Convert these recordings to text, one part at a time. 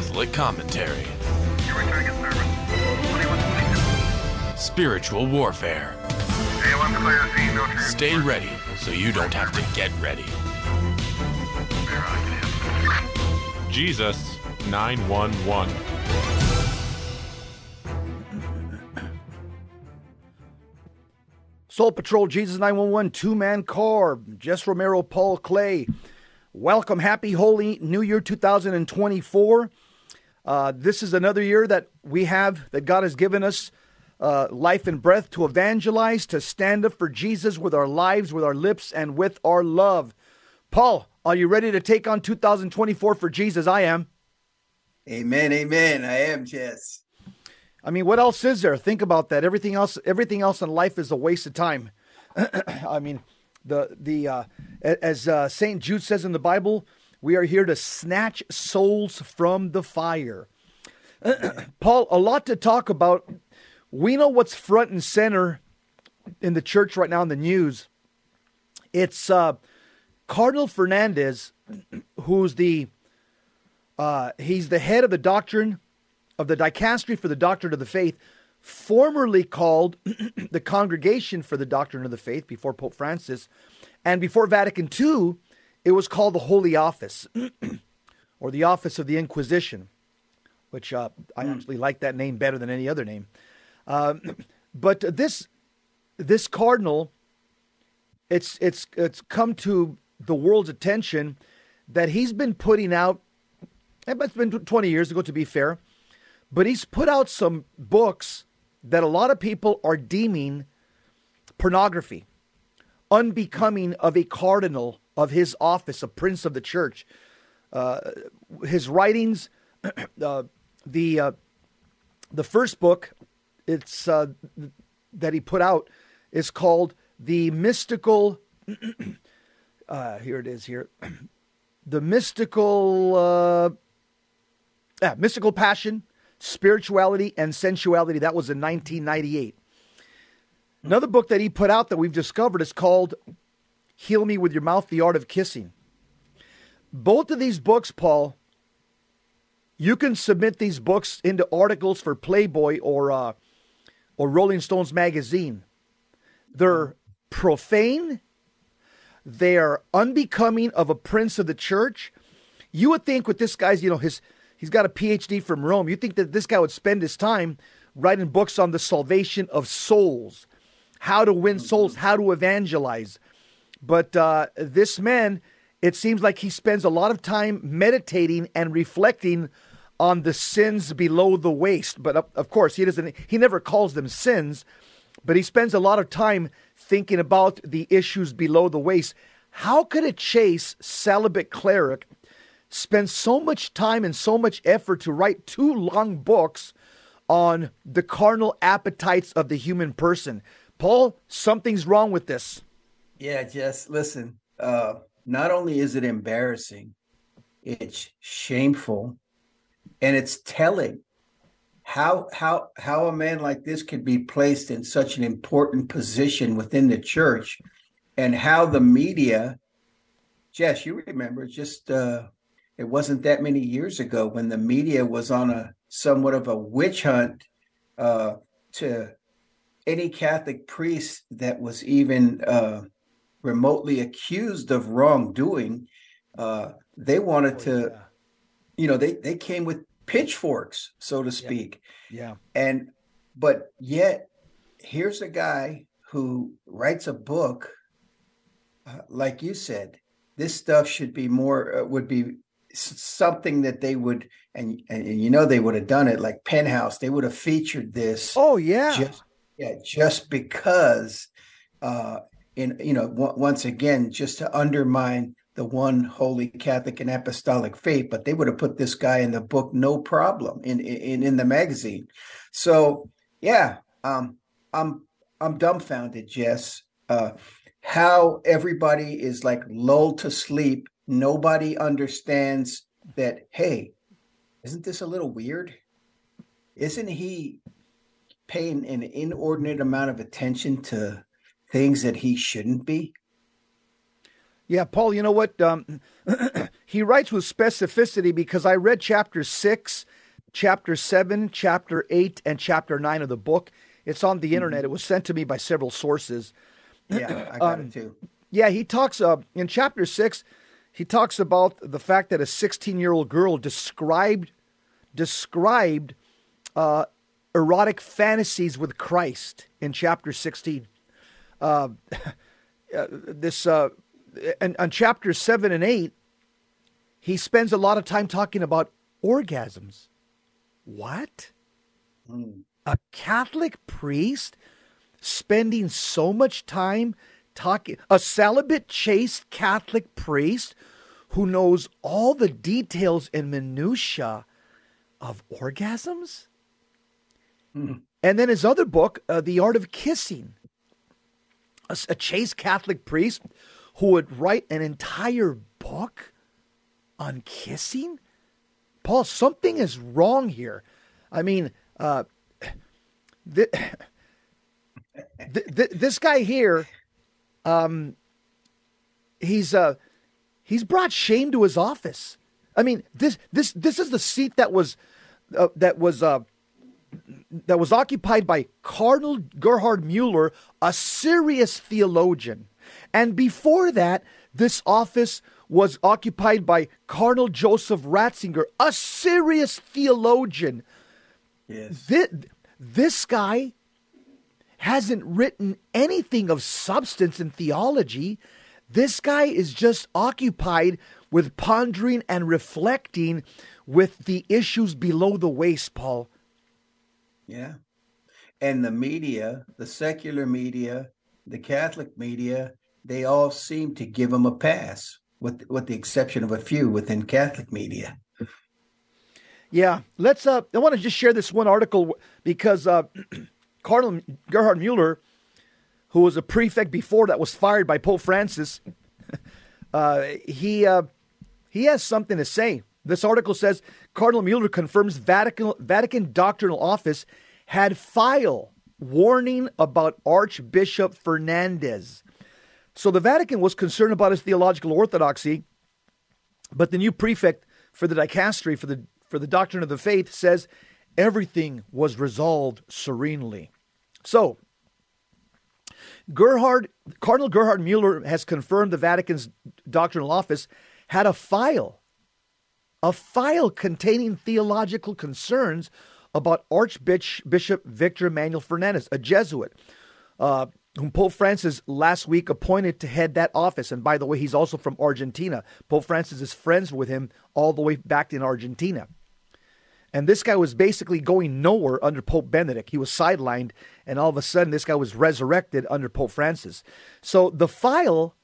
Catholic commentary. Spiritual warfare. Stay ready so you don't have to get ready. Jesus 911. Soul Patrol, Jesus 911, two man car, Jess Romero, Paul Clay. Welcome. Happy Holy New Year 2024. Uh, this is another year that we have, that God has given us uh, life and breath to evangelize, to stand up for Jesus with our lives, with our lips, and with our love. Paul, are you ready to take on 2024 for Jesus? I am. Amen. Amen. I am, Jess. I mean, what else is there? Think about that. Everything else, everything else in life is a waste of time. I mean, the the uh, as uh, Saint Jude says in the Bible, we are here to snatch souls from the fire. Paul, a lot to talk about. We know what's front and center in the church right now in the news. It's uh, Cardinal Fernandez, who's the uh, he's the head of the doctrine of the dicastery for the doctrine of the faith, formerly called the Congregation for the Doctrine of the Faith before Pope Francis, and before Vatican II, it was called the Holy Office, or the Office of the Inquisition, which uh, I hmm. actually like that name better than any other name. Um, but this this cardinal, it's it's it's come to the world's attention that he's been putting out. It's been 20 years ago, to be fair, but he's put out some books that a lot of people are deeming pornography, unbecoming of a cardinal of his office, a prince of the church. Uh, his writings, uh, the uh, the first book, it's uh, that he put out is called the mystical. Uh, here it is. Here, the mystical, uh, yeah, mystical passion Spirituality and Sensuality. That was in 1998. Another book that he put out that we've discovered is called Heal Me with Your Mouth The Art of Kissing. Both of these books, Paul, you can submit these books into articles for Playboy or uh, or Rolling Stones magazine. They're profane. They are unbecoming of a prince of the church. You would think with this guy's, you know, his He's got a PhD from Rome. You think that this guy would spend his time writing books on the salvation of souls, how to win souls, how to evangelize. But uh, this man, it seems like he spends a lot of time meditating and reflecting on the sins below the waist. But of course, he doesn't. He never calls them sins, but he spends a lot of time thinking about the issues below the waist. How could a chaste celibate cleric spend so much time and so much effort to write two long books on the carnal appetites of the human person. Paul, something's wrong with this. Yeah, Jess, listen, uh, not only is it embarrassing, it's shameful and it's telling how how how a man like this could be placed in such an important position within the church and how the media Jess, you remember just uh, it wasn't that many years ago when the media was on a somewhat of a witch hunt uh, to any Catholic priest that was even uh, remotely accused of wrongdoing. Uh, they wanted oh, to, yeah. you know, they they came with pitchforks, so to speak. Yeah. yeah. And but yet, here's a guy who writes a book, uh, like you said. This stuff should be more uh, would be something that they would and and you know they would have done it like penthouse they would have featured this oh yeah just, yeah just because uh in you know w- once again just to undermine the one holy catholic and apostolic faith but they would have put this guy in the book no problem in in in the magazine. So yeah um i'm i'm dumbfounded jess. Uh how everybody is like lulled to sleep. Nobody understands that hey isn't this a little weird? Isn't he paying an inordinate amount of attention to things that he shouldn't be Yeah, Paul, you know what? Um, he writes with specificity because I read chapter 6, chapter 7, chapter 8, and chapter 9 of the book. It's on the internet. It was sent to me by several sources. Yeah, I got it too. Yeah, he talks uh, in chapter 6, he talks about the fact that a 16 year old girl described described uh, erotic fantasies with Christ in chapter 16. Uh, uh, this uh, and on chapter 7 and 8, he spends a lot of time talking about orgasms. What? A Catholic priest spending so much time talking, a celibate, chaste Catholic priest who knows all the details and minutiae of orgasms? And then his other book, uh, The Art of Kissing, a, a chaste Catholic priest who would write an entire book on kissing? Paul, something is wrong here. I mean, uh, th- th- this guy here, um, he's uh, he's brought shame to his office. I mean, this this this is the seat that was uh, that was uh, that was occupied by Cardinal Gerhard Mueller, a serious theologian. And before that, this office was occupied by Cardinal Joseph Ratzinger, a serious theologian. Yes. This, this guy hasn't written anything of substance in theology. This guy is just occupied with pondering and reflecting with the issues below the waist, Paul. Yeah. And the media, the secular media, the Catholic media, they all seem to give him a pass, with with the exception of a few within Catholic media. Yeah, let's. Uh, I want to just share this one article because uh, Cardinal Gerhard Mueller, who was a prefect before that, was fired by Pope Francis. Uh, he uh, he has something to say. This article says Cardinal Mueller confirms Vatican Vatican doctrinal office had file warning about Archbishop Fernandez. So the Vatican was concerned about his theological orthodoxy, but the new prefect for the dicastery for the for the doctrine of the faith says everything was resolved serenely. So Gerhard Cardinal Gerhard Mueller has confirmed the Vatican's doctrinal office had a file, a file containing theological concerns about Archbishop Victor Emmanuel Fernandez, a Jesuit, uh, whom Pope Francis last week appointed to head that office. And by the way, he's also from Argentina. Pope Francis is friends with him all the way back in Argentina. And this guy was basically going nowhere under Pope Benedict. He was sidelined, and all of a sudden, this guy was resurrected under Pope Francis. So the file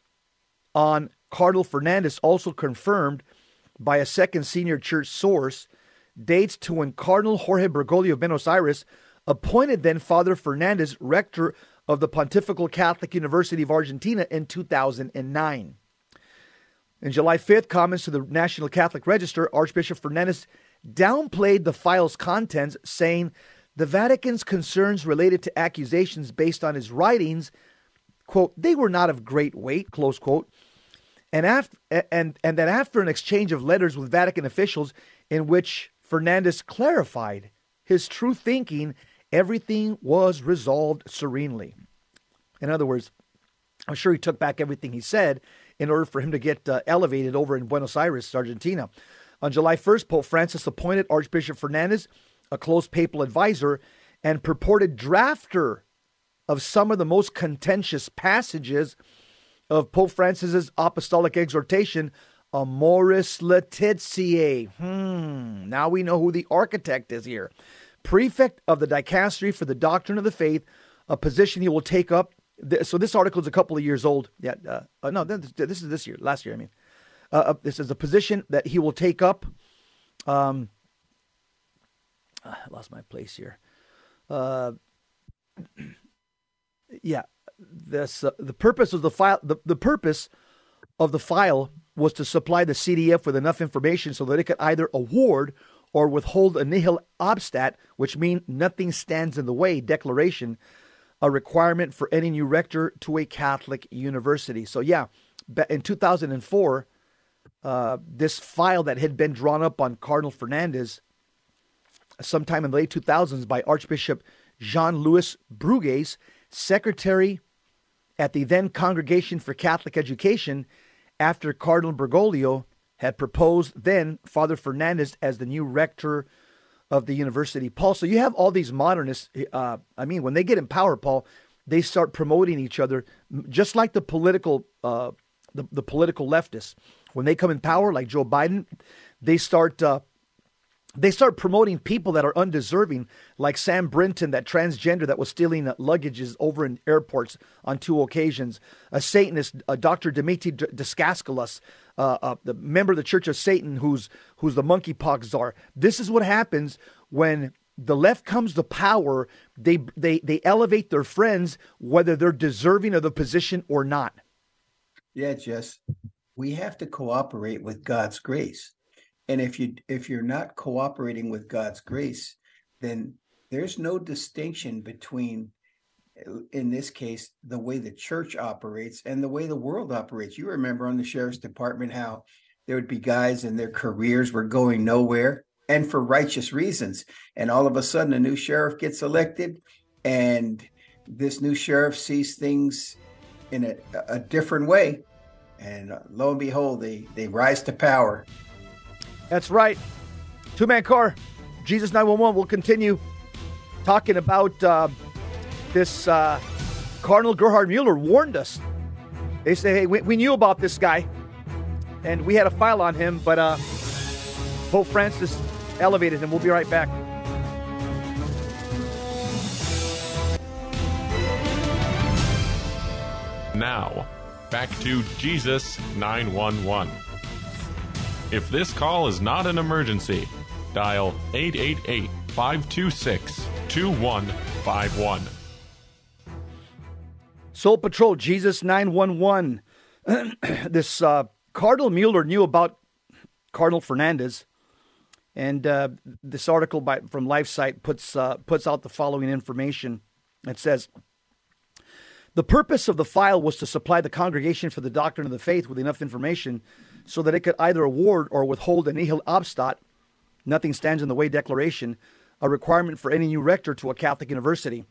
on Cardinal Fernandez, also confirmed by a second senior church source, dates to when Cardinal Jorge Bergoglio of Buenos Aires appointed then Father Fernandez rector of the Pontifical Catholic University of Argentina in 2009. In July 5th, comments to the National Catholic Register, Archbishop Fernandez downplayed the file's contents, saying the Vatican's concerns related to accusations based on his writings, quote, they were not of great weight, close quote, and after and and that after an exchange of letters with Vatican officials in which Fernandez clarified his true thinking, everything was resolved serenely. In other words, I'm sure he took back everything he said in order for him to get uh, elevated over in Buenos Aires, Argentina. On July 1st, Pope Francis appointed Archbishop Fernandez a close papal advisor and purported drafter of some of the most contentious passages of Pope Francis's apostolic exhortation, Amoris Laetitia. Hmm, now we know who the architect is here. Prefect of the dicastery for the doctrine of the faith, a position he will take up. So this article is a couple of years old. Yeah, uh, uh, no, this, is this year, last year. I mean, uh, uh, this is a position that he will take up. Um, I lost my place here. Uh, yeah, this uh, the purpose of the file. The, the purpose of the file was to supply the CDF with enough information so that it could either award or withhold a nihil obstat, which means nothing stands in the way declaration, a requirement for any new rector to a Catholic university. So yeah, in 2004, uh, this file that had been drawn up on Cardinal Fernandez sometime in the late 2000s by Archbishop Jean Louis Brugues, secretary at the then Congregation for Catholic Education, after Cardinal Bergoglio had proposed then Father Fernandez as the new rector of the university. Paul, so you have all these modernists. Uh, I mean, when they get in power, Paul, they start promoting each other, just like the political, uh, the, the political leftists. When they come in power, like Joe Biden, they start uh, they start promoting people that are undeserving, like Sam Brinton, that transgender that was stealing luggages over in airports on two occasions. A Satanist, uh, Dr. Dimitri Deskaskelos, uh, uh, the member of the Church of Satan, who's who's the monkeypox czar. This is what happens when the left comes to power. They they they elevate their friends, whether they're deserving of the position or not. Yeah, Jess, we have to cooperate with God's grace and if you if you're not cooperating with god's grace then there's no distinction between uh, in this case the way the church operates and the way the world operates. You remember on the sheriff's department how there would be guys and their careers were going nowhere and for righteous reasons. And all of a sudden a new sheriff gets elected and this new sheriff sees things in a, a different way. And lo and behold they they rise to power that's right. Two man car, Jesus 911. We'll continue talking about uh, this. Uh, Cardinal Gerhard Mueller warned us. They say, hey, we, we, knew about this guy and we had a file on him, but uh, Pope Francis elevated him. We'll be right back. Now, back to Jesus 911. If this call is not an emergency, dial 888 526 2151. Soul Patrol, Jesus 911. this uh, Cardinal Mueller knew about Cardinal Fernandez. And uh, this article by, from LifeSite puts, uh, puts out the following information. It says, the purpose of the file was to supply the Congregation for the Doctrine of the Faith with enough information so that it could either award or withhold a nihil obstat, nothing stands in the way declaration, a requirement for any new rector to a Catholic university.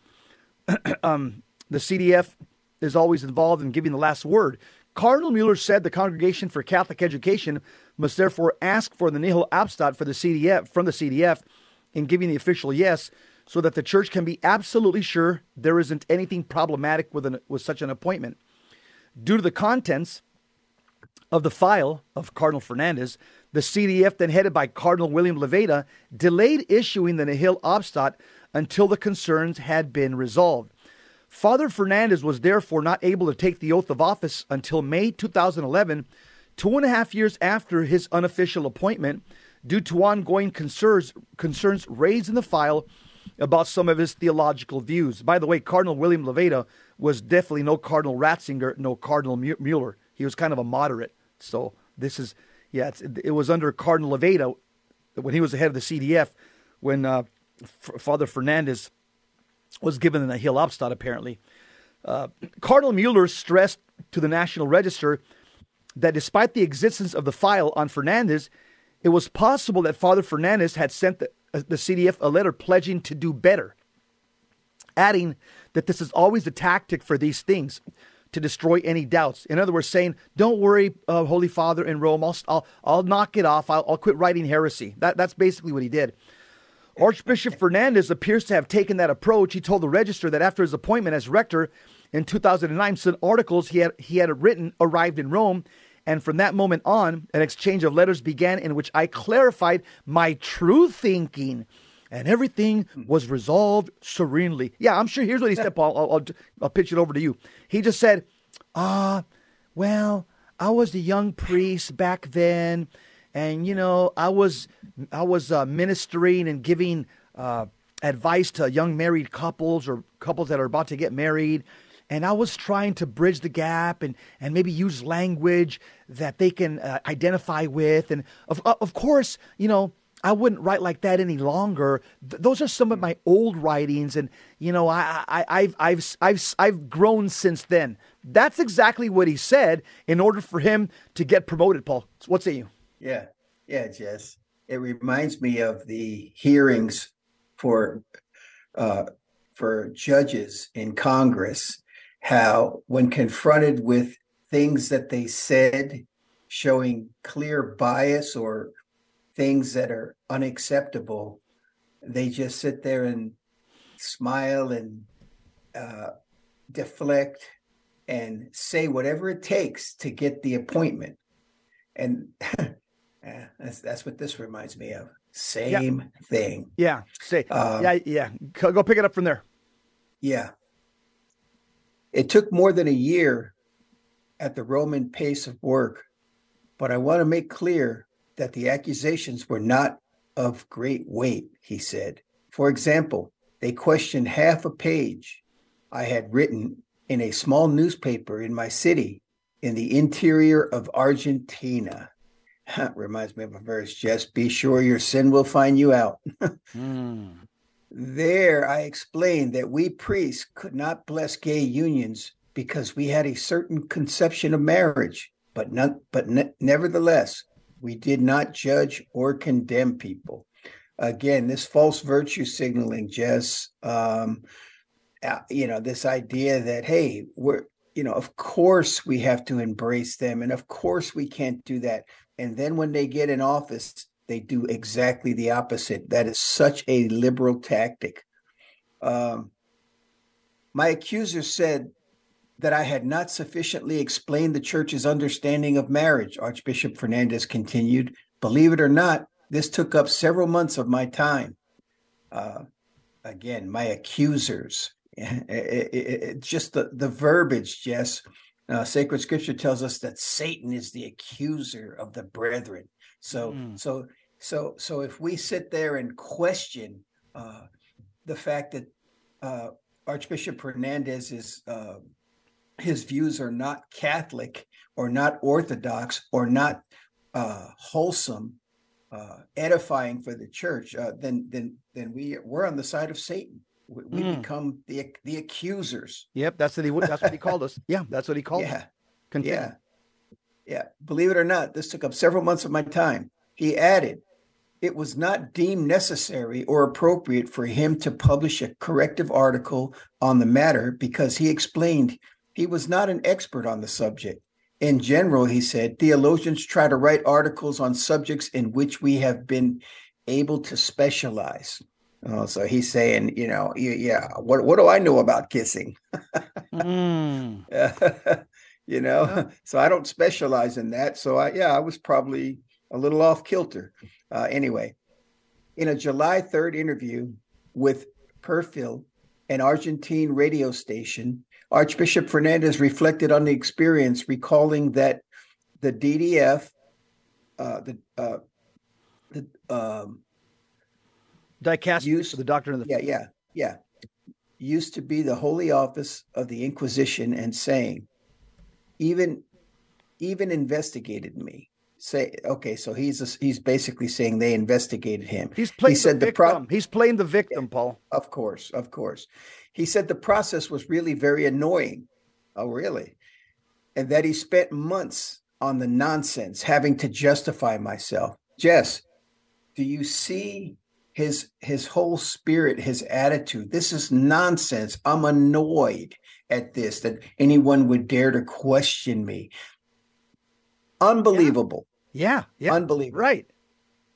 um, the CDF is always involved in giving the last word. Cardinal Mueller said the Congregation for Catholic Education must therefore ask for the nihil obstat for the CDF from the CDF in giving the official yes, so that the church can be absolutely sure there isn't anything problematic with, an, with such an appointment. Due to the contents, of the file of Cardinal Fernandez, the CDF, then headed by Cardinal William Levada, delayed issuing the nihil obstat until the concerns had been resolved. Father Fernandez was therefore not able to take the oath of office until May 2011, two and a half years after his unofficial appointment, due to ongoing concerns, concerns raised in the file about some of his theological views. By the way, Cardinal William Levada was definitely no Cardinal Ratzinger, no Cardinal Mueller. He was kind of a moderate. So this is, yeah, it was under Cardinal Levada when he was the head of the CDF when uh, F- Father Fernandez was given the nihil obstat, apparently. Uh, Cardinal Mueller stressed to the National Register that despite the existence of the file on Fernandez, it was possible that Father Fernandez had sent the, uh, the CDF a letter pledging to do better, adding that this is always the tactic for these things to destroy any doubts. In other words, saying, "Don't worry, uh, Holy Father in Rome. I'll, I'll, I'll knock it off. I'll, I'll quit writing heresy." That, that's basically what he did. Archbishop Fernandez appears to have taken that approach. He told the Register that after his appointment as rector in 2009, some articles he had he had written arrived in Rome, and from that moment on, an exchange of letters began in which I clarified my true thinking and everything was resolved serenely. Yeah, I'm sure. Here's what he said, Paul. I'll, I'll, I'll pitch it over to you. He just said, "Ah, uh, well, I was a young priest back then, and you know, I was I was uh, ministering and giving uh, advice to young married couples or couples that are about to get married." And I was trying to bridge the gap and, and maybe use language that they can uh, identify with. And of, of course, you know, I wouldn't write like that any longer. Th- those are some of my old writings, and you know, I, I, I've, I've, I've, I've grown since then. That's exactly what he said in order for him to get promoted. Paul, what say you? Yeah, yeah, Jess. It reminds me of the hearings for uh, for judges in Congress. How, when confronted with things that they said showing clear bias or things that are unacceptable, they just sit there and smile and uh, deflect and say whatever it takes to get the appointment. And yeah, that's that's what this reminds me of. Same yeah. thing. Yeah. Say. Um, yeah. Yeah. Go pick it up from there. Yeah. It took more than a year at the Roman pace of work, but I want to make clear that the accusations were not of great weight, he said. For example, they questioned half a page I had written in a small newspaper in my city in the interior of Argentina. Reminds me of a verse just be sure your sin will find you out. mm. There, I explained that we priests could not bless gay unions because we had a certain conception of marriage, but but ne- nevertheless, we did not judge or condemn people. Again, this false virtue signaling, Jess, um, uh, you know, this idea that, hey, we're, you know, of course we have to embrace them. And of course we can't do that. And then when they get in office, they do exactly the opposite. That is such a liberal tactic. Um, my accuser said that I had not sufficiently explained the church's understanding of marriage, Archbishop Fernandez continued. Believe it or not, this took up several months of my time. Uh, again, my accusers. It, it, it, just the, the verbiage, Jess. Uh, sacred scripture tells us that Satan is the accuser of the brethren. So, mm. so, so, so if we sit there and question uh, the fact that uh, Archbishop Fernandez is uh, his views are not Catholic or not Orthodox or not uh, wholesome, uh, edifying for the church, uh, then then then we we're on the side of Satan. We, we mm. become the the accusers. Yep, that's what he that's what he called us. Yeah, that's what he called. Yeah, yeah, yeah. Believe it or not, this took up several months of my time. He added, it was not deemed necessary or appropriate for him to publish a corrective article on the matter because he explained he was not an expert on the subject. In general, he said, theologians try to write articles on subjects in which we have been able to specialize. Oh, so he's saying, you know, yeah, what what do I know about kissing? mm. you know, yeah. so I don't specialize in that. So I, yeah, I was probably a little off kilter. Uh, anyway, in a July 3rd interview with Perfil, an Argentine radio station, Archbishop Fernandez reflected on the experience, recalling that the DDF, uh, the uh, the um, dicastery, used, the doctrine of the yeah yeah yeah used to be the holy office of the Inquisition, and saying, even even investigated me. Say okay, so he's a, he's basically saying they investigated him. He's playing he said the, victim. The pro- he's playing the victim, Paul. Of course, of course. He said the process was really very annoying. Oh, really? And that he spent months on the nonsense, having to justify myself. Jess, do you see his his whole spirit, his attitude? This is nonsense. I'm annoyed at this that anyone would dare to question me. Unbelievable. Yeah, yeah. Unbelievable. Right.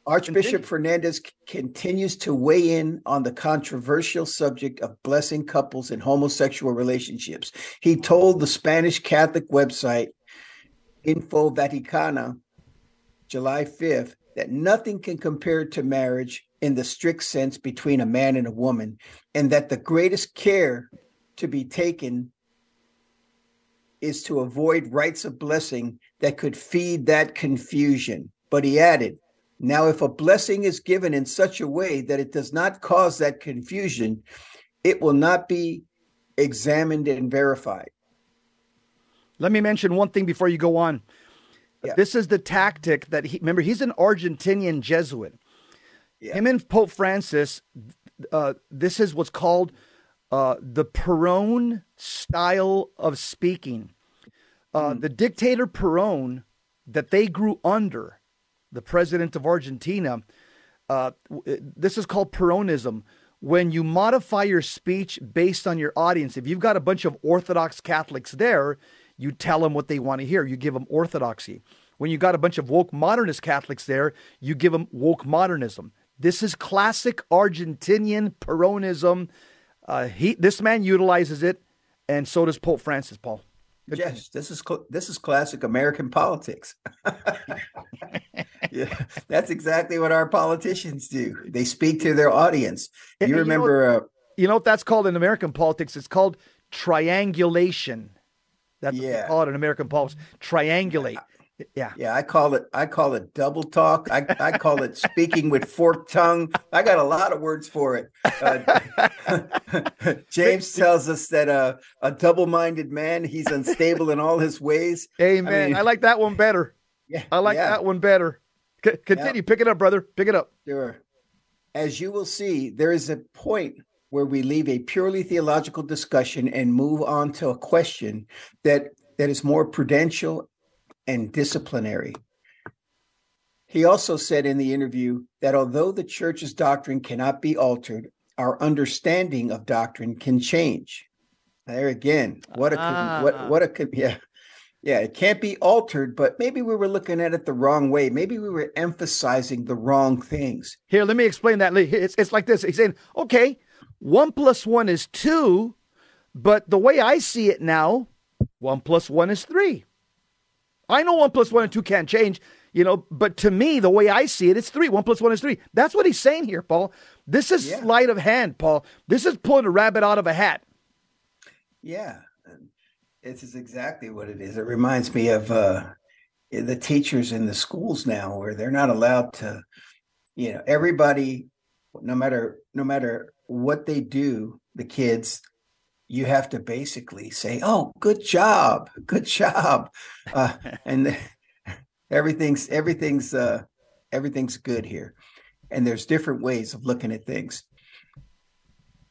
Archbishop Fernandez continues to weigh in on the controversial subject of blessing couples in homosexual relationships. He told the Spanish Catholic website Info Vaticana, July 5th, that nothing can compare to marriage in the strict sense between a man and a woman, and that the greatest care to be taken is to avoid rites of blessing that could feed that confusion. But he added, now, if a blessing is given in such a way that it does not cause that confusion, it will not be examined and verified. Let me mention one thing before you go on. Yeah. This is the tactic that he remember he's an Argentinian Jesuit. Yeah. Him and Pope Francis, uh, this is what's called uh, the Perón style of speaking. Uh, The dictator Perón that they grew under, the president of Argentina, uh, this is called Peronism. When you modify your speech based on your audience, if you've got a bunch of Orthodox Catholics there, you tell them what they want to hear. You give them orthodoxy. When you got a bunch of woke modernist Catholics there, you give them woke modernism. This is classic Argentinian Peronism. Uh, he, this man utilizes it, and so does Pope Francis. Paul. Yes, this is cl- this is classic American politics. yeah, that's exactly what our politicians do. They speak to their audience. And You you know remember? uh, You know what that's called in American politics? It's called triangulation. That's what they call it in American politics. Triangulate. Yeah. yeah, I call it. I call it double talk. I, I call it speaking with forked tongue. I got a lot of words for it. Uh, James tells us that uh, a double-minded man, he's unstable in all his ways. Amen. I, mean- like that one better. Yeah, I like yeah. that one better. C- continue. Pick it up, brother. Pick it up. Sure. As you will see, there is a point where we leave a purely theological discussion and move on to a question that that is more prudential and disciplinary. He also said in the interview that although the church's doctrine cannot be altered, our understanding of doctrine can change. There again, what a con- Ah. what what a yeah. Yeah, it can't be altered, but maybe we were looking at it the wrong way. Maybe we were emphasizing the wrong things. Here, let me explain that. It's, it's like this. He's saying, okay, one plus one is two, but the way I see it now, one plus one is three. I know one plus one and two can't change, you know, but to me, the way I see it, it's three. One plus one is three. That's what he's saying here, Paul. This is Yeah. sleight of hand, Paul. This is pulling a rabbit out of a hat. Yeah, this is exactly what it is. It reminds me of uh, the teachers in the schools now, where they're not allowed to, you know, everybody, no matter no matter what they do, the kids, you have to basically say, "Oh, good job, good job," uh, and everything's everything's uh, everything's good here. And there's different ways of looking at things,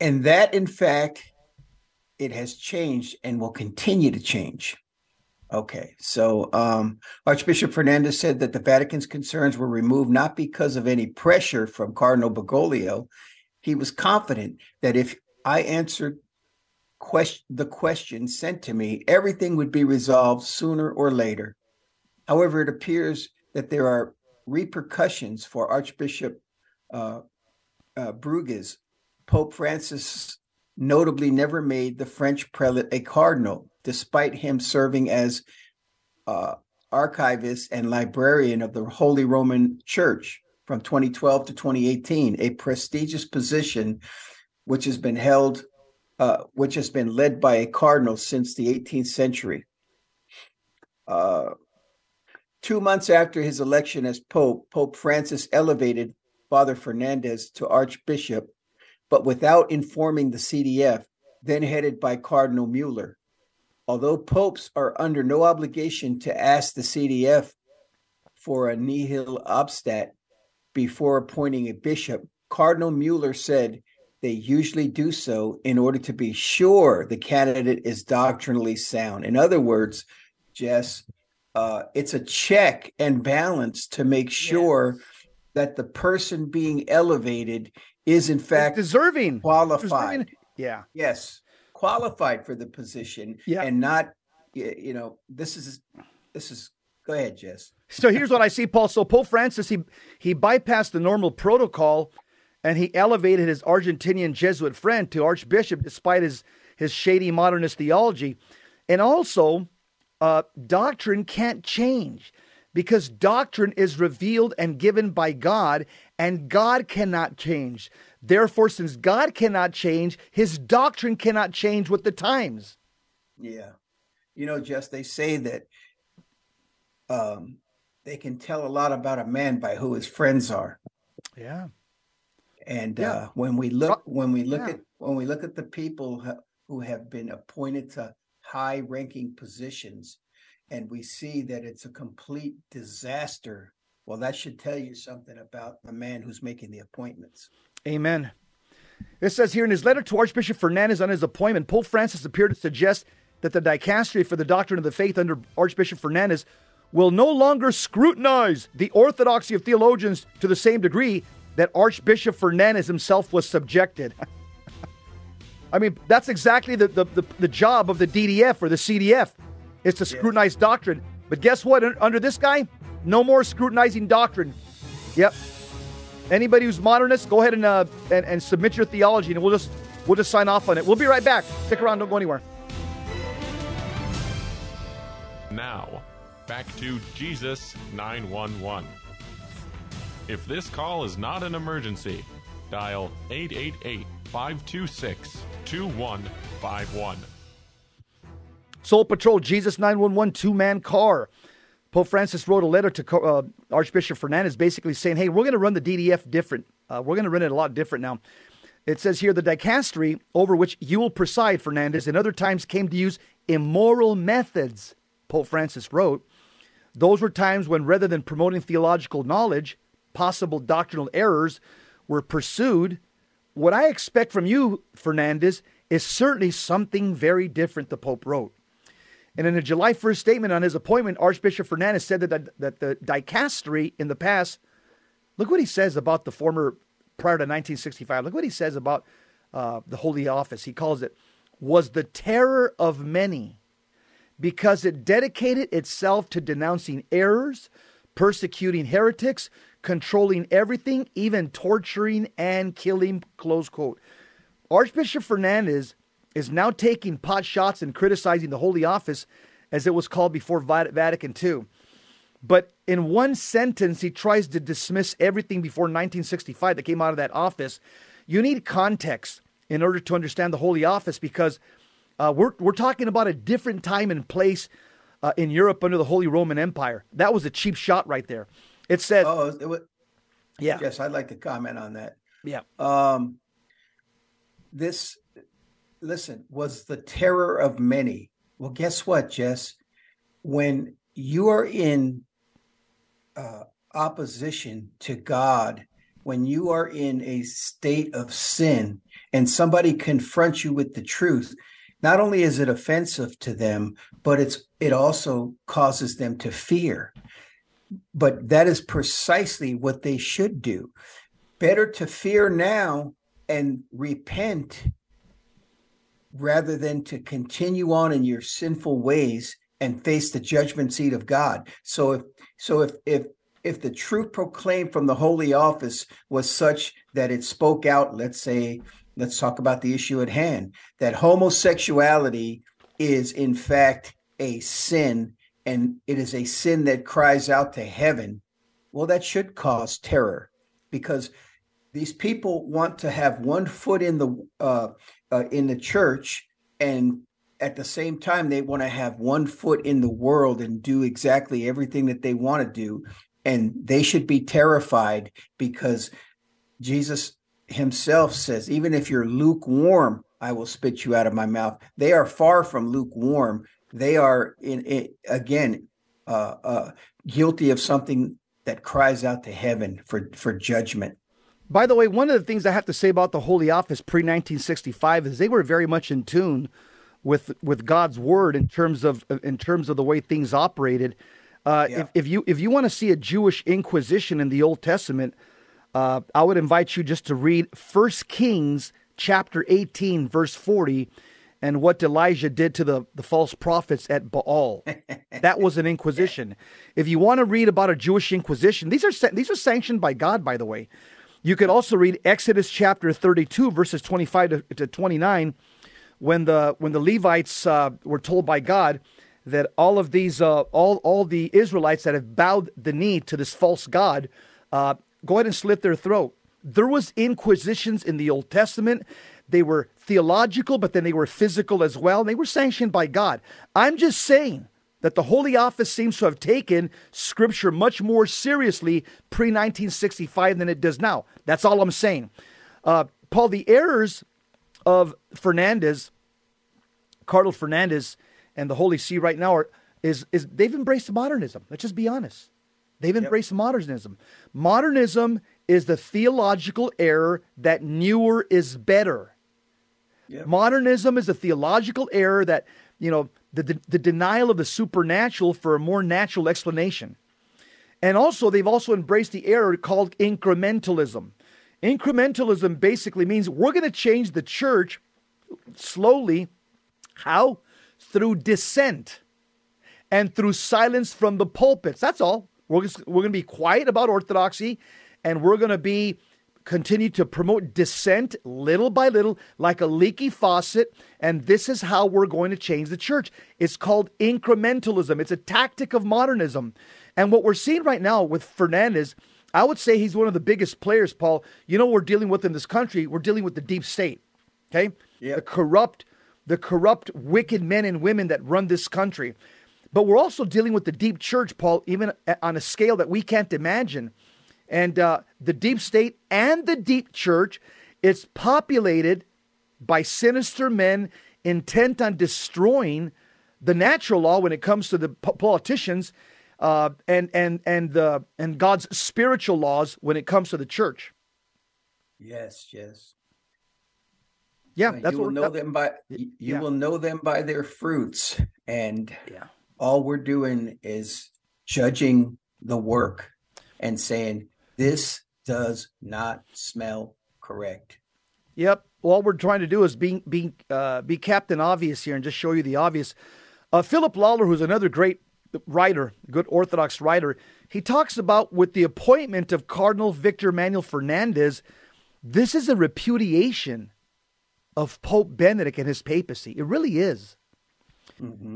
and that, in fact, it has changed and will continue to change. Okay, so um, Archbishop Fernandez said that the Vatican's concerns were removed not because of any pressure from Cardinal Bergoglio. He was confident that if I answered the question sent to me, everything would be resolved sooner or later. However, it appears that there are repercussions for Archbishop uh, uh, Bruges. Pope Francis notably never made the French prelate a cardinal, despite him serving as uh, archivist and librarian of the Holy Roman Church from 2012 to 2018, a prestigious position which has been held, uh, which has been led by a cardinal since the 18th century. Uh, two months after his election as Pope, Pope Francis elevated Father Fernandez to Archbishop but without informing the CDF, then headed by Cardinal Mueller. Although popes are under no obligation to ask the CDF for a nihil obstat before appointing a bishop, Cardinal Mueller said they usually do so in order to be sure the candidate is doctrinally sound. In other words, Jess, uh, it's a check and balance to make sure that the person being elevated is in fact Deserving. qualified. Deserving. Yeah. Yes, qualified for the position, Yeah. and not you know this is this is. Go ahead, Jess. So here's what I see, Paul. So Pope Francis, he he bypassed the normal protocol, and he elevated his Argentinian Jesuit friend to archbishop, despite his his shady modernist theology, and also, uh, doctrine can't change because doctrine is revealed and given by God, and God cannot change. Therefore, since God cannot change, His doctrine cannot change with the times. Yeah, you know, Jess. They say that um, they can tell a lot about a man by who his friends are. Yeah. And Yeah. uh, when we look, when we look Yeah. at when we look at the people who have been appointed to high-ranking positions, and we see that it's a complete disaster Well, that should tell you something about the man who's making the appointments. Amen. It says here in his letter to Archbishop Fernandez on his appointment, Pope Francis appeared to suggest that the dicastery for the doctrine of the faith under Archbishop Fernandez will no longer scrutinize the orthodoxy of theologians to the same degree that Archbishop Fernandez himself was subjected. I mean, that's exactly the, the, the, the, job of the DDF or the CDF is to scrutinize yes. doctrine. But guess what? Under this guy, no more scrutinizing doctrine. Yep. Anybody who's modernist, go ahead and, uh, and, and submit your theology, and we'll just we'll just sign off on it. We'll be right back. Stick around. Don't go anywhere. Now, back to Jesus 911. If this call is not an emergency, dial 888 526 2151. Soul Patrol, Jesus 911 two man car. Pope Francis wrote a letter to uh, Archbishop Fernandez basically saying, hey, we're going to run the DDF different. Uh, we're going to run it a lot different now. It says here the dicastery over which you will preside, Fernandez, in other times came to use immoral methods, Pope Francis wrote. Those were times when rather than promoting theological knowledge, possible doctrinal errors were pursued. What I expect from you, Fernandez, is certainly something very different, the Pope wrote. And in a July 1st statement on his appointment, Archbishop Fernandez said that, that the dicastery in the past, look what he says about the former, prior to 1965, look what he says about uh, the Holy Office. He calls it, was the terror of many because it dedicated itself to denouncing errors, persecuting heretics, controlling everything, even torturing and killing, close quote. Archbishop Fernandez is now taking pot shots and criticizing the Holy Office, as it was called before Vatican II. But in one sentence, he tries to dismiss everything before 1965 that came out of that office. You need context in order to understand the Holy Office because uh, we're, we're talking about a different time and place uh, in Europe under the Holy Roman Empire. That was a cheap shot right there. It said, "Oh, it was, yeah." Yes, I'd like to comment on that. Yeah. Um, this listen, was the terror of many. Well, guess what, Jess? When you are in uh, opposition to God, when you are in a state of sin and somebody confronts you with the truth, not only is it offensive to them, but it's it also causes them to fear. But that is precisely what they should do. Better to fear now and repent rather than to continue on in your sinful ways and face the judgment seat of God. So if so if if if the truth proclaimed from the holy office was such that it spoke out, let's say, let's talk about the issue at hand, that homosexuality is in fact a sin and it is a sin that cries out to heaven, well, that should cause terror because these people want to have one foot in the uh, uh, in the church and at the same time they want to have one foot in the world and do exactly everything that they want to do. And they should be terrified because jesus himself says even if you're lukewarm i will spit you out of my mouth. They are far from lukewarm they are in, in again uh, uh, guilty of something that cries out to heaven for for judgment by the way, one of the things I have to say about the Holy Office pre 1965 is they were very much in tune with with God's word in terms of in terms of the way things operated. Uh, yeah. if, if, you if you want to see a Jewish Inquisition in the Old Testament, uh, I would invite you just to read First Kings chapter 18 verse 40 and what Elijah did to the, the false prophets at Baal. that was an inquisition. If you want to read about a Jewish inquisition, these are these are sanctioned by God, by the way. You could also read Exodus chapter 32, verses 25 to, to 29, when the when the Levites uh, were told by God that all of these uh, all all the Israelites that have bowed the knee to this false god, uh, go ahead and slit their throat. There was inquisitions in the Old Testament. They were theological, but then they were physical as well. And they were sanctioned by God. I'm just saying that the Holy Office seems to have taken Scripture much more seriously pre 1965 than it does now. That's all I'm saying. Uh, Paul, the errors of Fernandez, Cardinal Fernandez, and the Holy See right now are is is they've embraced modernism. Let's just be honest. They've embraced modernism. Modernism is the theological error that newer is better. Modernism is a theological error that, you know, the, the, the denial of the supernatural for a more natural explanation. And also, they've also embraced the error called incrementalism. Incrementalism basically means we're going to change the church slowly. How? Through dissent and through silence from the pulpits. That's all. We're, we're going to be quiet about orthodoxy and we're going to be continue to promote dissent little by little like a leaky faucet and this is how we're going to change the church. It's called incrementalism. It's a tactic of modernism. And what we're seeing right now with fernandez i would say he's one of the biggest players paul. You know we're dealing with in this country? We're dealing with the deep state okay? Yep. the corrupt the corrupt wicked men and women that run this country. But we're also dealing with the deep church, Paul, even on a scale that we can't imagine. And uh, the deep state and the deep church, it's populated by sinister men intent on destroying the natural law when it comes to the politicians, uh, and and and the and God's spiritual laws when it comes to the church. Yes, yes. Yeah, that's you will what know that- them by you yeah. will know them by their fruits, and Yeah. all we're doing is judging the work and saying this does not smell correct. Yep. All we're trying to do is be be uh, be Captain Obvious here and just show you the obvious. Uh, Philip Lawler, who's another great writer, good Orthodox writer, he talks about with the appointment of Cardinal Victor Manuel Fernandez, this is a repudiation of Pope Benedict and his papacy. It really is.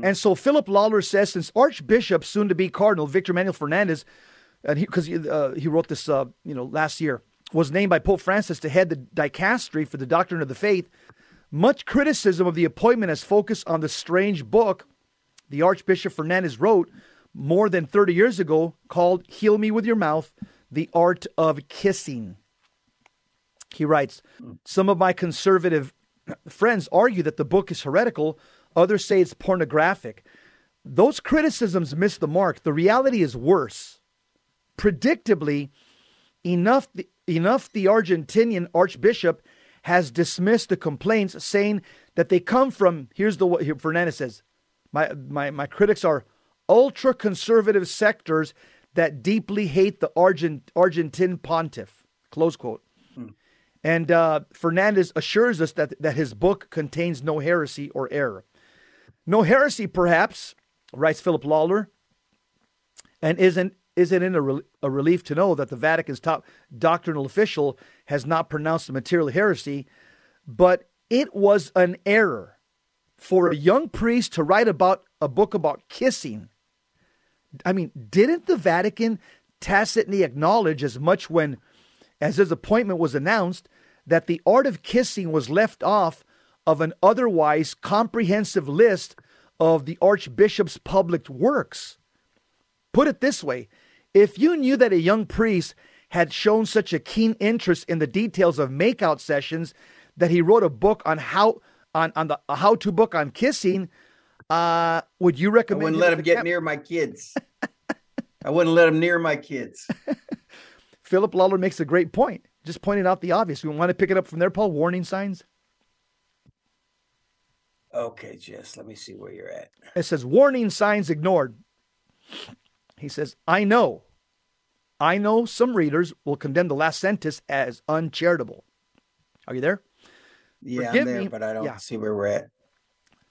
And so Philip Lawler says, since Archbishop, soon to be Cardinal Victor Manuel Fernandez, and because he, uh, he wrote this, uh, you know, last year, was named by Pope Francis to head the dicastery for the doctrine of the faith. Much criticism of the appointment has focused on the strange book the Archbishop Fernandez wrote more than 30 years ago called Heal Me with Your Mouth The Art of Kissing. He writes Some of my conservative friends argue that the book is heretical, others say it's pornographic. Those criticisms miss the mark. The reality is worse. Predictably, enough enough the Argentinian archbishop has dismissed the complaints, saying that they come from here's the what here Fernandez says, my my my critics are ultra conservative sectors that deeply hate the Argent Argentine pontiff. Close quote. And uh, Fernandez assures us that that his book contains no heresy or error. No heresy, perhaps, writes Philip Lawler, and isn't isn't it a, rel- a relief to know that the Vatican's top doctrinal official has not pronounced a material heresy, but it was an error for a young priest to write about a book about kissing. I mean, didn't the Vatican tacitly acknowledge as much when, as his appointment was announced, that the art of kissing was left off of an otherwise comprehensive list of the Archbishop's public works? Put it this way if you knew that a young priest had shown such a keen interest in the details of makeout sessions that he wrote a book on how on, on the a how-to book on kissing, uh, would you recommend? I wouldn't let him get camp? near my kids. I wouldn't let him near my kids. Philip Lawler makes a great point. Just pointing out the obvious. We want to pick it up from there, Paul. Warning signs. Okay, Jess, let me see where you're at. It says warning signs ignored. He says, I know. I know some readers will condemn the last sentence as uncharitable. Are you there? Yeah, Forgive I'm there, me. but I don't Yeah. see where we're at.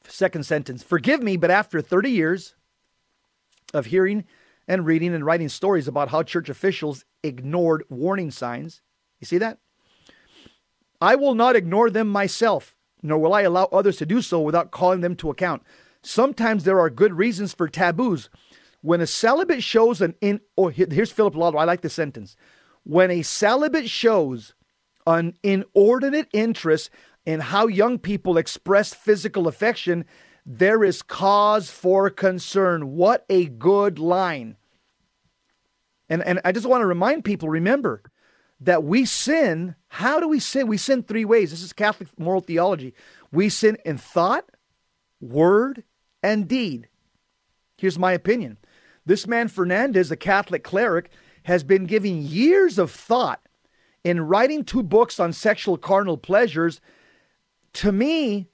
Second sentence. Forgive me, but after 30 years of hearing and reading and writing stories about how church officials ignored warning signs, you see that? I will not ignore them myself, nor will I allow others to do so without calling them to account. Sometimes there are good reasons for taboos. When a celibate shows an in, oh, here's Philip Lawler. I like the sentence. When a celibate shows an inordinate interest in how young people express physical affection, there is cause for concern. What a good line. And, and I just want to remind people remember that we sin. How do we sin? We sin three ways. This is Catholic moral theology. We sin in thought, word, and deed. Here's my opinion This man Fernandez, a Catholic cleric, has been giving years of thought in writing two books on sexual carnal pleasures. To me,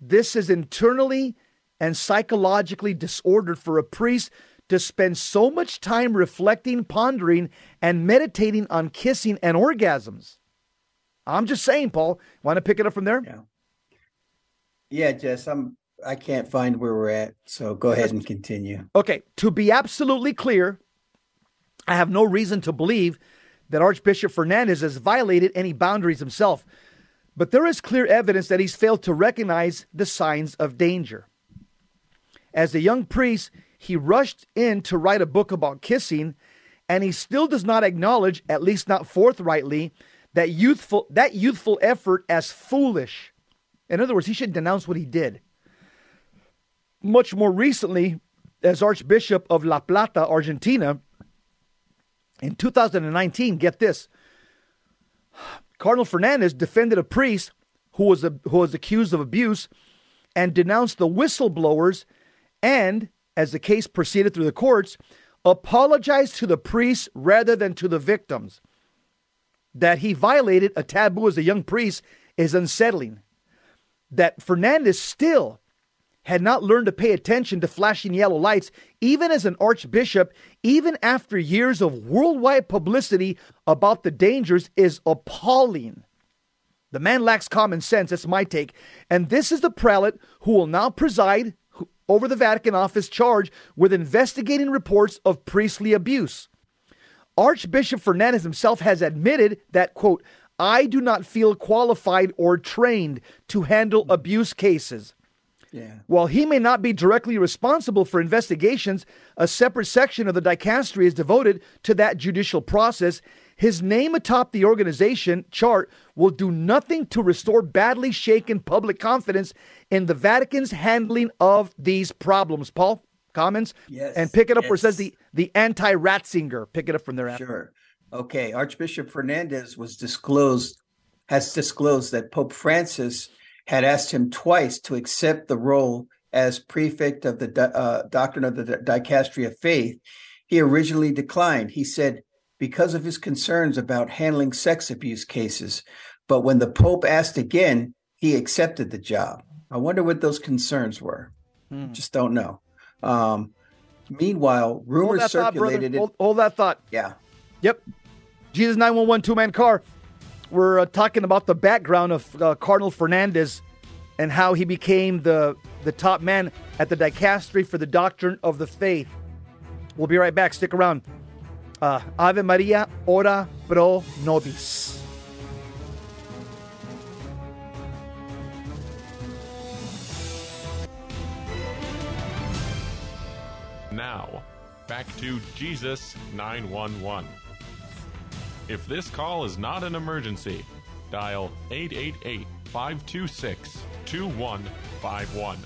this is internally and psychologically disordered for a priest to spend so much time reflecting, pondering, and meditating on kissing and orgasms. I'm just saying, Paul. Want to pick it up from there? Yeah. Yeah, Jess, I'm I can't find where we're at, so go ahead and continue. Okay, to be absolutely clear, I have no reason to believe that Archbishop Fernandez has violated any boundaries himself, but there is clear evidence that he's failed to recognize the signs of danger. As a young priest, he rushed in to write a book about kissing, and he still does not acknowledge, at least not forthrightly, that youthful that youthful effort as foolish. In other words, he should denounce what he did. Much more recently, as Archbishop of La Plata, Argentina, in 2019, get this. Cardinal Fernandez defended a priest who was a, who was accused of abuse and denounced the whistleblowers and as the case proceeded through the courts apologized to the priest rather than to the victims. That he violated a taboo as a young priest is unsettling. That Fernandez still had not learned to pay attention to flashing yellow lights, even as an archbishop, even after years of worldwide publicity about the dangers, is appalling. The man lacks common sense, that's my take. And this is the prelate who will now preside over the Vatican office charged with investigating reports of priestly abuse. Archbishop Fernandez himself has admitted that, quote, I do not feel qualified or trained to handle abuse cases. Yeah. While he may not be directly responsible for investigations, a separate section of the dicastery is devoted to that judicial process. His name atop the organization chart will do nothing to restore badly shaken public confidence in the Vatican's handling of these problems. Paul, comments? Yes. And pick it up yes. where it says the, the anti Ratzinger. Pick it up from there. Sure. Okay. Archbishop Fernandez was disclosed, has disclosed that Pope Francis had asked him twice to accept the role as prefect of the uh, doctrine of the dicastery of faith. He originally declined. He said because of his concerns about handling sex abuse cases. But when the Pope asked again, he accepted the job. I wonder what those concerns were. Hmm. Just don't know. Um, meanwhile, rumors hold circulated. Thought, hold, hold, that thought. Yeah. Yep. Jesus 911 two man car. We're uh, talking about the background of uh, Cardinal Fernandez and how he became the, the top man at the dicastery for the doctrine of the faith. We'll be right back. Stick around. Uh, Ave Maria, ora pro nobis. Now, back to Jesus 911. If this call is not an emergency, dial 888 526 2151.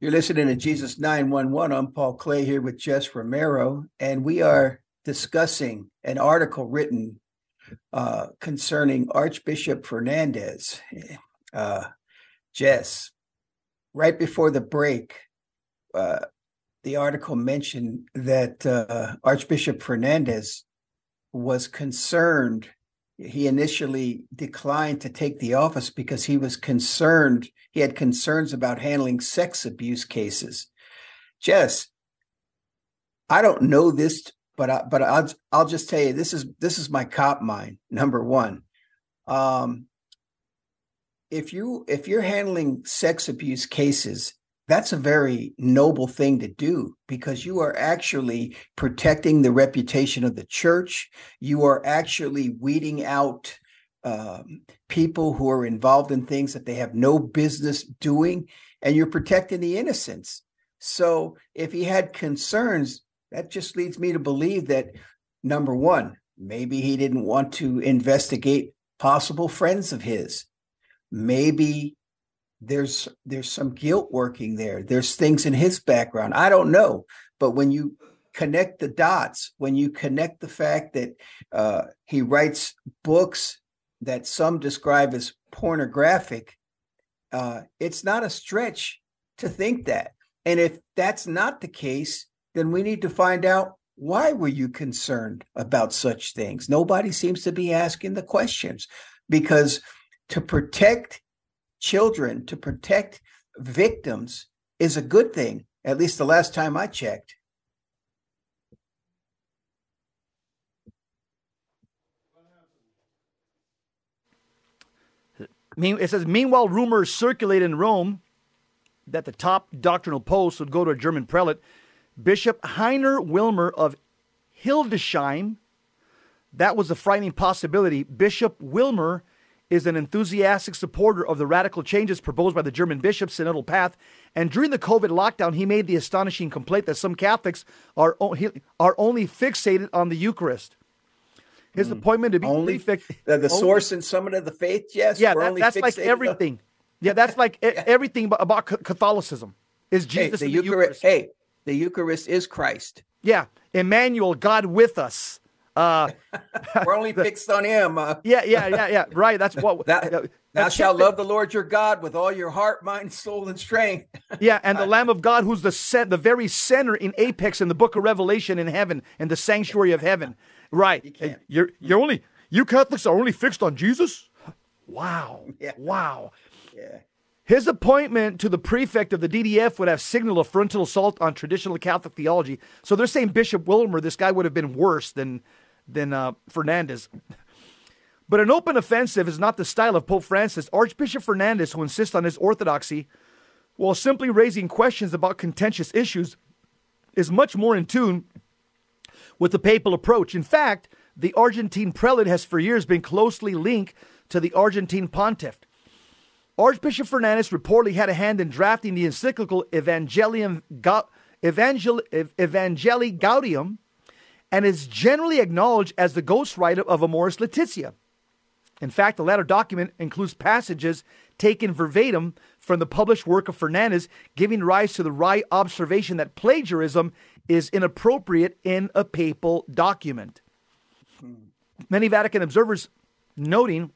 You're listening to Jesus 911. I'm Paul Clay here with Jess Romero, and we are discussing an article written uh, concerning Archbishop Fernandez. Uh, Jess, right before the break, uh, the article mentioned that uh, Archbishop Fernandez was concerned. He initially declined to take the office because he was concerned. He had concerns about handling sex abuse cases. Jess, I don't know this, but I, but I'll I'll just tell you this is this is my cop mind. Number one, um, if you if you're handling sex abuse cases, that's a very noble thing to do because you are actually protecting the reputation of the church. You are actually weeding out um, people who are involved in things that they have no business doing, and you're protecting the innocents. So if he had concerns, that just leads me to believe that number one, maybe he didn't want to investigate possible friends of his. Maybe there's there's some guilt working there there's things in his background i don't know but when you connect the dots when you connect the fact that uh, he writes books that some describe as pornographic uh, it's not a stretch to think that. And if that's not the case, then we need to find out why were you concerned about such things? Nobody seems to be asking the questions because to protect children, to protect victims is a good thing, at least the last time I checked. It says, meanwhile, rumors circulate in Rome that the top doctrinal post would go to a German prelate, Bishop Heiner Wilmer of Hildesheim. That was a frightening possibility. Bishop Wilmer is an enthusiastic supporter of the radical changes proposed by the German bishop's synodal path. And during the COVID lockdown, he made the astonishing complaint that some Catholics are, are only fixated on the Eucharist. His mm. appointment to be only the, the only, source and summit of the faith. Yes, yeah, that, that's like everything. yeah, that's like yeah. everything about Catholicism is Jesus. Hey, the, Eucharist. Eucharist. Hey, the Eucharist is Christ. Yeah, Emmanuel, God with us. Uh, We're only fixed on Him. Uh, yeah, yeah, yeah, yeah. Right. That's what. that, uh, thou shalt love the Lord your God with all your heart, mind, soul, and strength. yeah, and the Lamb of God, who's the set, the very center in apex in the Book of Revelation in heaven, in the sanctuary of heaven. Right. You can't. you're you're only you Catholics are only fixed on Jesus. Wow. Yeah. Wow. Yeah. His appointment to the prefect of the DDF would have signaled a frontal assault on traditional Catholic theology. So they're saying Bishop Wilmer, this guy would have been worse than than uh, Fernandez. But an open offensive is not the style of Pope Francis. Archbishop Fernandez, who insists on his orthodoxy, while simply raising questions about contentious issues, is much more in tune with the papal approach. In fact, the Argentine prelate has for years been closely linked to the Argentine pontiff. Archbishop Fernandez reportedly had a hand in drafting the encyclical Evangelium Evangel, Evangelii Gaudium and is generally acknowledged as the ghostwriter of Amoris Laetitia. In fact, the latter document includes passages taken verbatim from the published work of Fernandez, giving rise to the right observation that plagiarism is inappropriate in a papal document. Many Vatican observers noting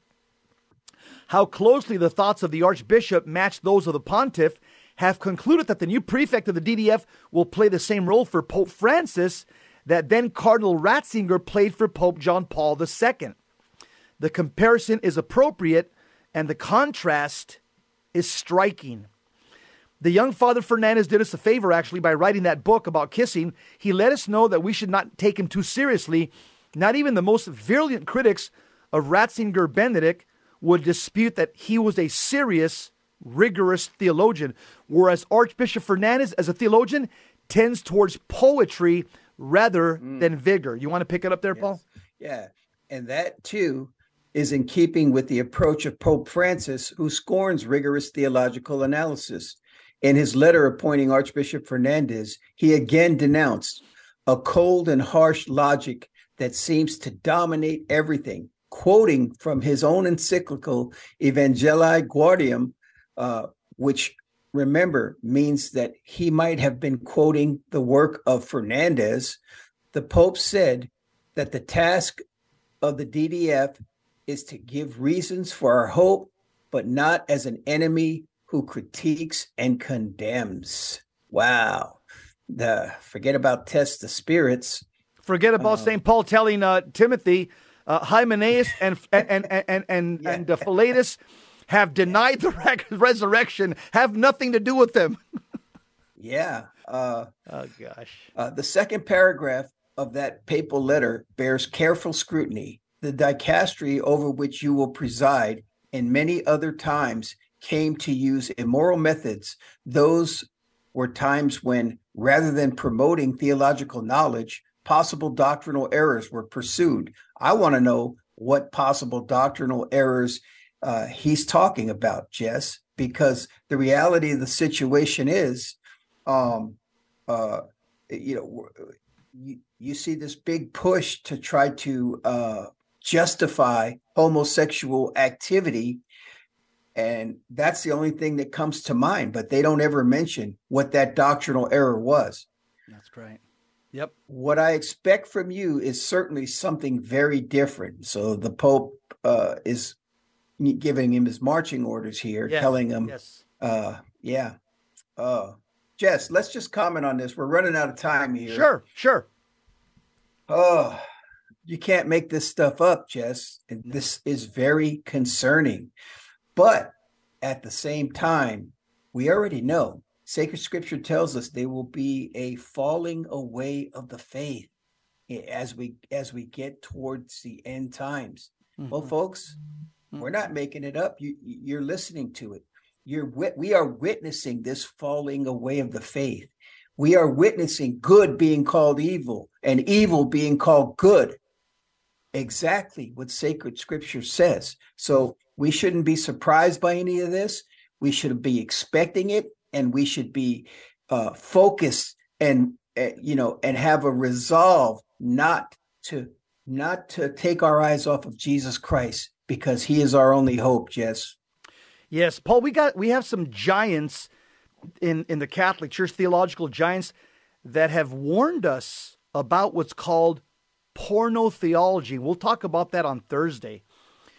how closely the thoughts of the Archbishop match those of the pontiff have concluded that the new prefect of the DDF will play the same role for Pope Francis that then Cardinal Ratzinger played for Pope John Paul II. The comparison is appropriate and the contrast is striking. The young Father Fernandez did us a favor actually by writing that book about kissing. He let us know that we should not take him too seriously. Not even the most virulent critics of Ratzinger Benedict would dispute that he was a serious, rigorous theologian, whereas Archbishop Fernandez, as a theologian, tends towards poetry rather mm. than vigor. You want to pick it up there, yes. Paul? Yeah. And that too is in keeping with the approach of Pope Francis, who scorns rigorous theological analysis. In his letter appointing Archbishop Fernandez, he again denounced a cold and harsh logic that seems to dominate everything, quoting from his own encyclical Evangelii Gaudium, uh, which remember means that he might have been quoting the work of Fernandez. The Pope said that the task of the DDF is to give reasons for our hope, but not as an enemy who critiques and condemns. Wow. The forget about test the spirits. Forget about uh, St. Paul telling uh, Timothy, uh, Hymenaeus and and and and and, yeah. and uh, Philetus have denied the re- resurrection, have nothing to do with them. yeah. Uh, oh gosh. Uh, the second paragraph of that papal letter bears careful scrutiny. The dicastery over which you will preside, and many other times, came to use immoral methods. Those were times when, rather than promoting theological knowledge, possible doctrinal errors were pursued. I want to know what possible doctrinal errors uh, he's talking about, Jess, because the reality of the situation is, um, uh, you know, you, you see this big push to try to uh, justify homosexual activity and that's the only thing that comes to mind but they don't ever mention what that doctrinal error was. That's great. Yep. What i expect from you is certainly something very different. So the pope uh, is giving him his marching orders here yeah. telling him yes. uh, yeah Uh, Jess, let's just comment on this. We're running out of time here. Sure, sure. Oh, you can't make this stuff up, Jess. And this is very concerning. But at the same time, we already know sacred scripture tells us there will be a falling away of the faith as we as we get towards the end times. Mm-hmm. Well, folks, mm-hmm. we're not making it up. You you're listening to it. You're we are witnessing this falling away of the faith. We are witnessing good being called evil and evil being called good. Exactly what sacred scripture says. So we shouldn't be surprised by any of this. We should be expecting it and we should be uh, focused and uh, you know and have a resolve not to not to take our eyes off of Jesus Christ because he is our only hope, Jess. Yes, Paul, we got we have some giants in in the Catholic Church, theological giants that have warned us about what's called porno theology. We'll talk about that on Thursday.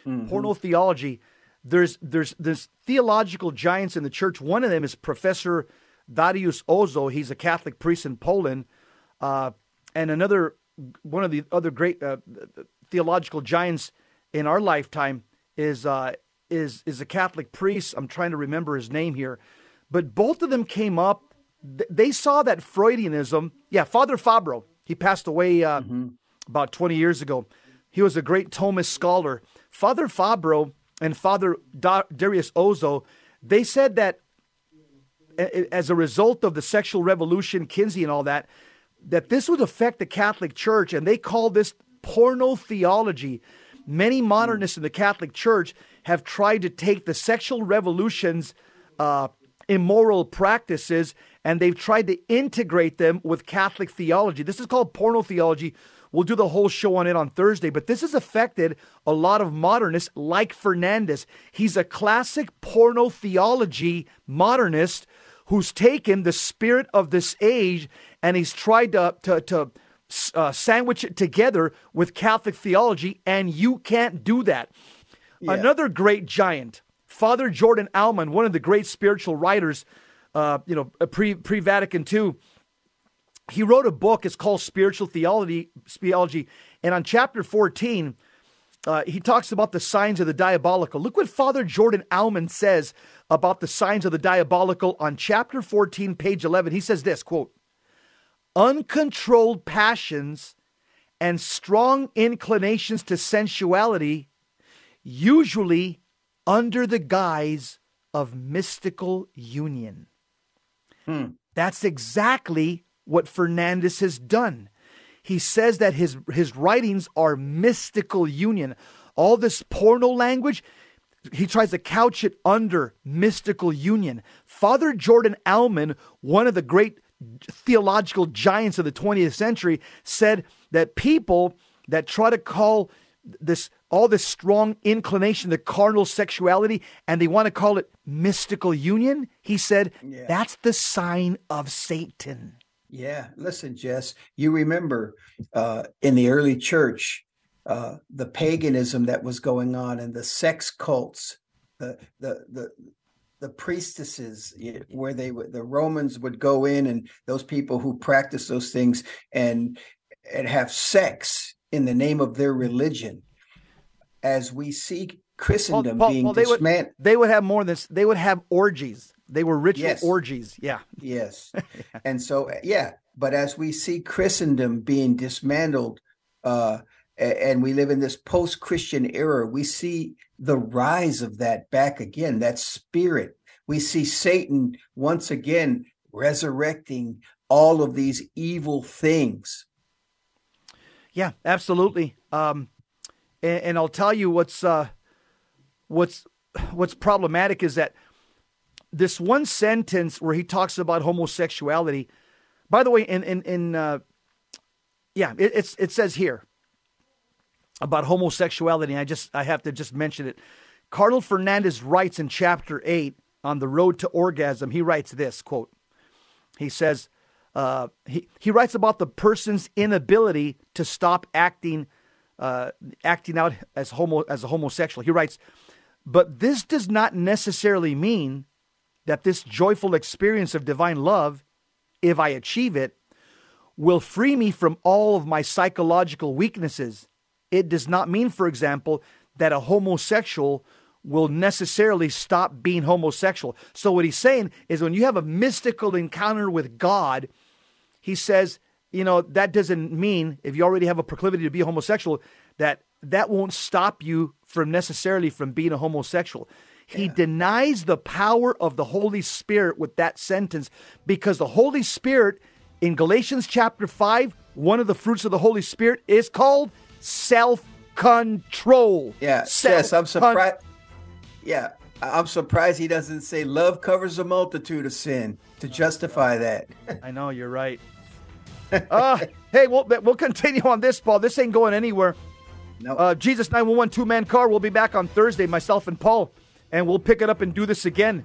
Mm-hmm. Porno theology. There's there's there's theological giants in the church. One of them is Professor Dariusz Oko. He's a Catholic priest in Poland, uh, and another one of the other great uh, theological giants in our lifetime is uh, is is a Catholic priest. I'm trying to remember his name here, but both of them came up. They saw that Freudianism. Yeah, Father Fabro. He passed away uh, mm-hmm. about 20 years ago. He was a great Thomist scholar. Father Fabro and Father Darius Oko. They said that as a result of the sexual revolution, Kinsey, and all that, that this would affect the Catholic Church, and they call this porno theology. Many modernists in the Catholic Church have tried to take the sexual revolution's uh, immoral practices and they've tried to integrate them with Catholic theology. This is called porno theology. We'll do the whole show on it on Thursday, but this has affected a lot of modernists like Fernandez. He's a classic porno theology modernist who's taken the spirit of this age and he's tried to, to, to uh, sandwich it together with Catholic theology, and you can't do that. Yeah. Another great giant, Father Jordan Aumann, one of the great spiritual writers, uh, you know, pre pre Vatican II. He wrote a book. It's called Spiritual Theology. Theology, and on chapter fourteen, uh, he talks about the signs of the diabolical. Look what Father Jordan Aumann says about the signs of the diabolical on chapter 14, page 11. He says this quote, uncontrolled passions and strong inclinations to sensuality, usually under the guise of mystical union. Hmm. That's exactly what Fernandez has done. He says that his, his writings are mystical union. All this porno language, he tries to couch it under mystical union. Father Jordan Aumann, one of the great theological giants of the 20th century said that people that try to call this all this strong inclination to carnal sexuality and they want to call it mystical union he said yeah. that's the sign of satan yeah listen jess you remember uh, in the early church uh, the paganism that was going on and the sex cults the the the the priestesses where they the romans would go in and those people who practice those things and and have sex in the name of their religion. As we see christendom Paul, Paul, being Paul, they dismantled would, they would have more than this they would have orgies. They were ritual yes. orgies. Yeah. Yes. And so yeah but as we see christendom being dismantled uh and we live in this post-christian era we see the rise of that back again that spirit. We see satan once again resurrecting all of these evil things. Yeah absolutely. Um, and, and, i'll tell you what's uh, what's what's problematic is that this one sentence where he talks about homosexuality by the way in in, in uh, yeah it, it's it says here about homosexuality. I just I have to just mention it. Cardinal Fernandez writes in chapter eight on the road to orgasm. He writes this quote. He says uh, he he writes about the person's inability to stop acting uh, acting out as homo as a homosexual. He writes, but this does not necessarily mean that this joyful experience of divine love, if I achieve it, will free me from all of my psychological weaknesses. It does not mean, for example, that a homosexual will necessarily stop being homosexual. So, what he's saying is when you have a mystical encounter with God, he says, you know, that doesn't mean if you already have a proclivity to be homosexual, that that won't stop you from necessarily from being a homosexual. He yeah. denies the power of the Holy Spirit with that sentence because the Holy Spirit in Galatians chapter 5, one of the fruits of the Holy Spirit is called self control. Yeah, yes, I'm surprised. Yeah, I'm surprised he doesn't say love covers a multitude of sin to justify that. I know you're right. uh, hey, we'll we'll continue on this, Paul. This ain't going anywhere. No. Uh, Jesus 911 two man car. We'll be back on Thursday, myself and Paul, and we'll pick it up and do this again.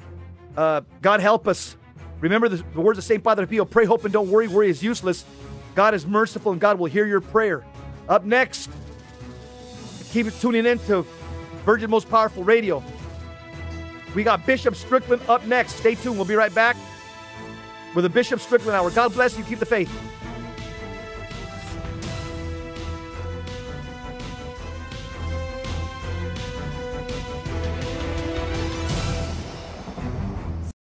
Uh, God help us. Remember the, the words of St. Padre Pio pray, hope, and don't worry. Worry is useless. God is merciful, and God will hear your prayer. Up next, keep tuning in to Virgin Most Powerful Radio. We got Bishop Strickland up next. Stay tuned. We'll be right back with the Bishop Strickland Hour. God bless you. Keep the faith.